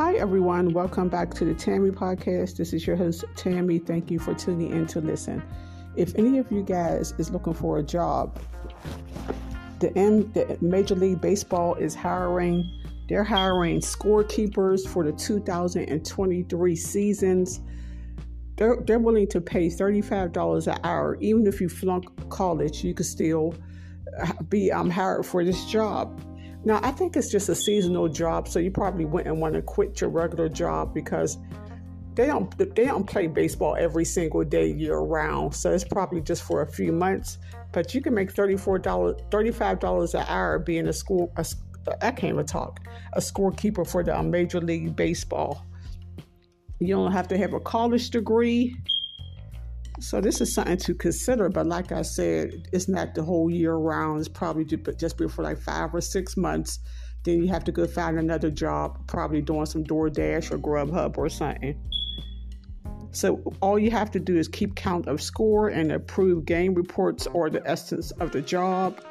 Hi, everyone. Welcome back to the Tammy Podcast. This is your host, Tammy. Thank you for tuning in to listen. If any of you guys is looking for a job, the, M, the Major League Baseball is hiring. They're hiring scorekeepers for the 2023 seasons. They're, they're willing to pay $35 an hour. Even if you flunk college, you could still be um, hired for this job. Now, I think it's just a seasonal job, so you probably wouldn't want to quit your regular job because they don't they don't play baseball every single day year round. So it's probably just for a few months. But you can make thirty four dollars, thirty five dollars an hour being a school. A, I can't even talk. A scorekeeper for the Major League Baseball. You don't have to have a college degree. So this is something to consider, but like I said, it's not the whole year round. It's probably just be for like five or six months. Then you have to go find another job, probably doing some DoorDash or Grubhub or something. So all you have to do is keep count of score and approve game reports or the essence of the job.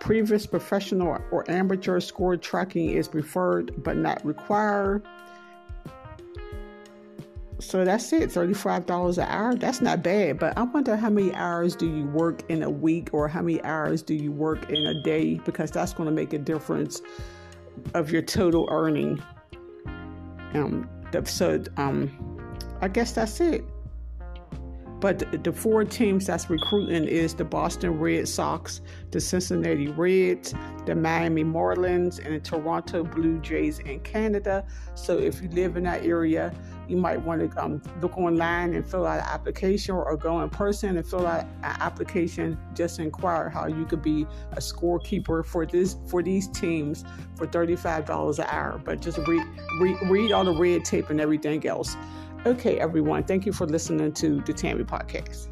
Previous professional or amateur score tracking is preferred but not required. So that's it, $35 an hour. That's not bad, but I wonder how many hours do you work in a week or how many hours do you work in a day because that's going to make a difference of your total earning. Um, so um, I guess that's it. But the four teams that's recruiting is the Boston Red Sox, the Cincinnati Reds, the Miami Marlins, and the Toronto Blue Jays in Canada. So if you live in that area, you might want to um, look online and fill out an application or go in person and fill out an application. Just inquire how you could be a scorekeeper for this for these teams for $35 an hour. But just read, read, read all the red tape and everything else. Okay, everyone, thank you for listening to the Tammy Podcast.